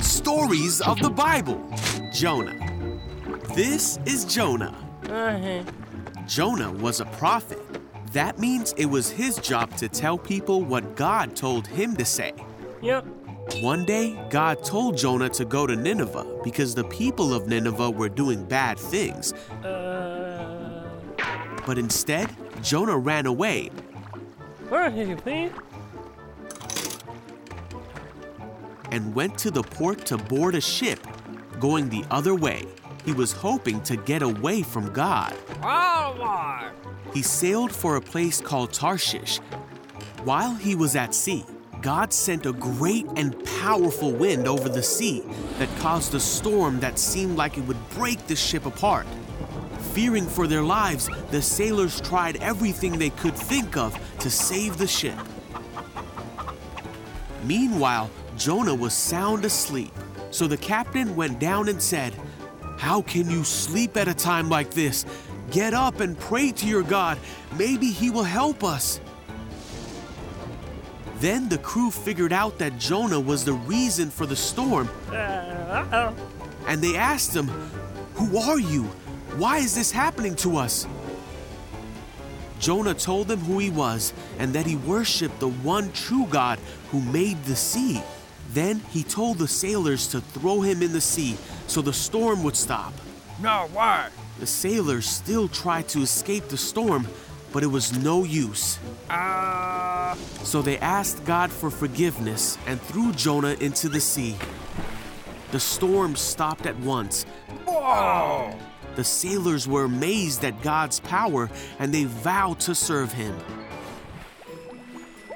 Stories of the Bible Jonah. This is Jonah. Uh-huh. Jonah was a prophet. That means it was his job to tell people what God told him to say. Yep. One day, God told Jonah to go to Nineveh because the people of Nineveh were doing bad things. Uh. But instead, Jonah ran away Where are you, please? And went to the port to board a ship going the other way. He was hoping to get away from God. He sailed for a place called Tarshish. While he was at sea, God sent a great and powerful wind over the sea that caused a storm that seemed like it would break the ship apart. Fearing for their lives, the sailors tried everything they could think of to save the ship. Meanwhile, Jonah was sound asleep. So the captain went down and said, How can you sleep at a time like this? Get up and pray to your God. Maybe he will help us. Then the crew figured out that Jonah was the reason for the storm, Uh, uh-oh. and they asked him, Who are you? Why is this happening to us? Jonah told them who he was and that he worshiped the one true God who made the sea. Then he told the sailors to throw him in the sea so the storm would stop. No, why? The sailors still tried to escape the storm, but it was no use. Uh. So they asked God for forgiveness and threw Jonah into the sea. The storm stopped at once. Whoa. The sailors were amazed at God's power and they vowed to serve him.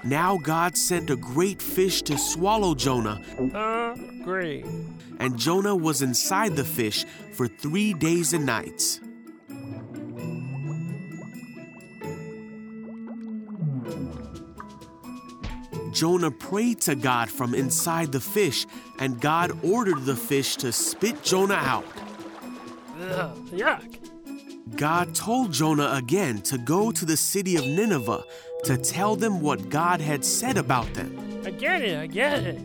Now God sent a great fish to swallow Jonah, Uh, great. and Jonah was inside the fish for three days and nights. Jonah prayed to God from inside the fish, and God ordered the fish to spit Jonah out. Ugh, yuck. God told Jonah again to go to the city of Nineveh to tell them what God had said about them. I get it, I get it.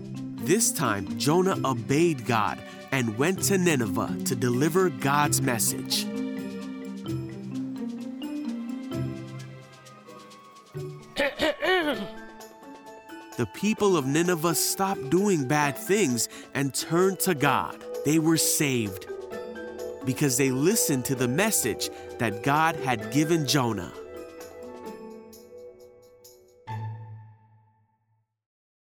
This time, Jonah obeyed God and went to Nineveh to deliver God's message. The people of Nineveh stopped doing bad things and turned to God. They were saved because they listened to the message that God had given Jonah.